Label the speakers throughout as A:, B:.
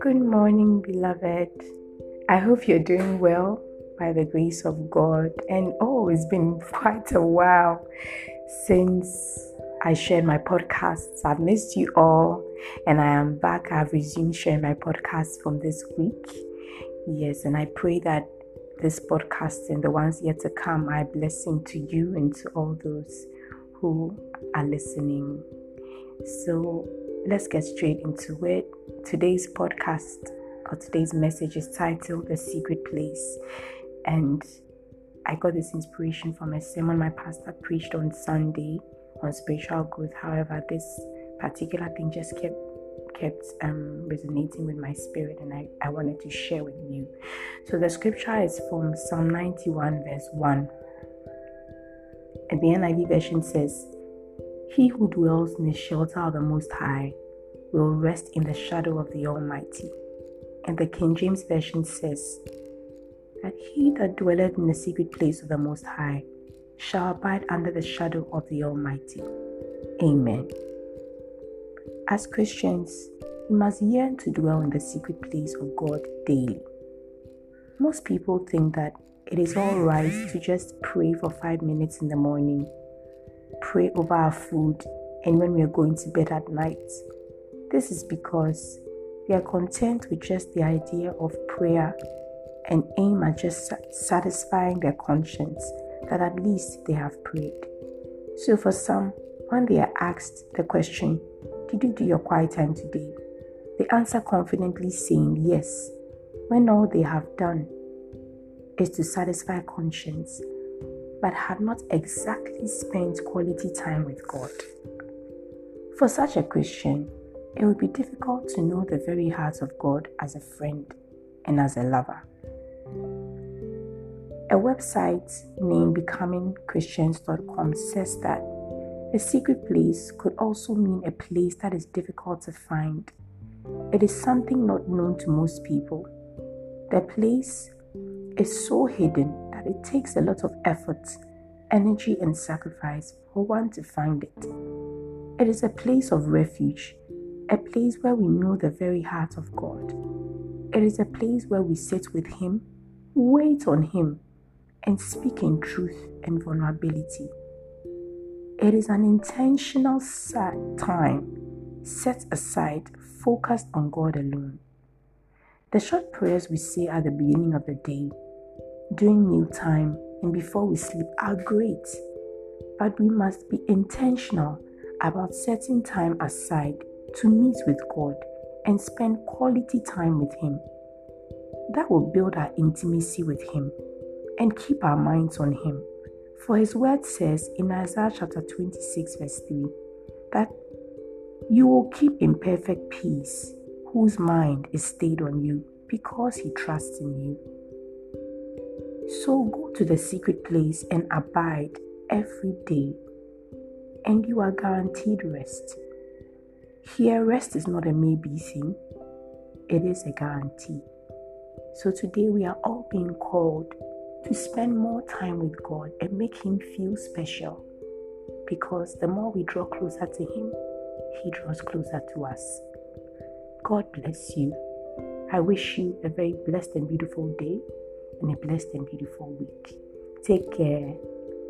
A: Good morning, beloved. I hope you're doing well by the grace of God. And oh, it's been quite a while since I shared my podcasts. I've missed you all, and I am back. I've resumed sharing my podcast from this week. Yes, and I pray that this podcast and the ones yet to come are a blessing to you and to all those who are listening. So let's get straight into it. Today's podcast or today's message is titled The Secret Place. And I got this inspiration from a sermon my pastor preached on Sunday on spiritual growth. However, this particular thing just kept kept um, resonating with my spirit and I, I wanted to share with you. So the scripture is from Psalm 91 verse 1. And the NIV version says, He who dwells in the shelter of the Most High will rest in the shadow of the Almighty. And the King James Version says, That he that dwelleth in the secret place of the Most High shall abide under the shadow of the Almighty. Amen. As Christians, we must yearn to dwell in the secret place of God daily. Most people think that it is all right to just pray for five minutes in the morning, pray over our food, and when we are going to bed at night. This is because they are content with just the idea of prayer and aim at just satisfying their conscience that at least they have prayed. So, for some, when they are asked the question, Did you do your quiet time today? they answer confidently saying yes, when all they have done is to satisfy conscience, but have not exactly spent quality time with God. For such a Christian, it would be difficult to know the very heart of God as a friend and as a lover. A website named becomingchristians.com says that a secret place could also mean a place that is difficult to find. It is something not known to most people. The place is so hidden that it takes a lot of effort, energy, and sacrifice for one to find it. It is a place of refuge a place where we know the very heart of God. It is a place where we sit with Him, wait on Him, and speak in truth and vulnerability. It is an intentional time set aside, focused on God alone. The short prayers we say at the beginning of the day, during mealtime, and before we sleep are great, but we must be intentional about setting time aside to meet with God and spend quality time with Him. That will build our intimacy with Him and keep our minds on Him. For His word says in Isaiah chapter 26, verse 3, that you will keep in perfect peace whose mind is stayed on you because he trusts in you. So go to the secret place and abide every day, and you are guaranteed rest. Here, rest is not a maybe thing, it is a guarantee. So today, we are all being called to spend more time with God and make Him feel special because the more we draw closer to Him, He draws closer to us. God bless you. I wish you a very blessed and beautiful day and a blessed and beautiful week. Take care.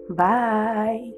A: Bye.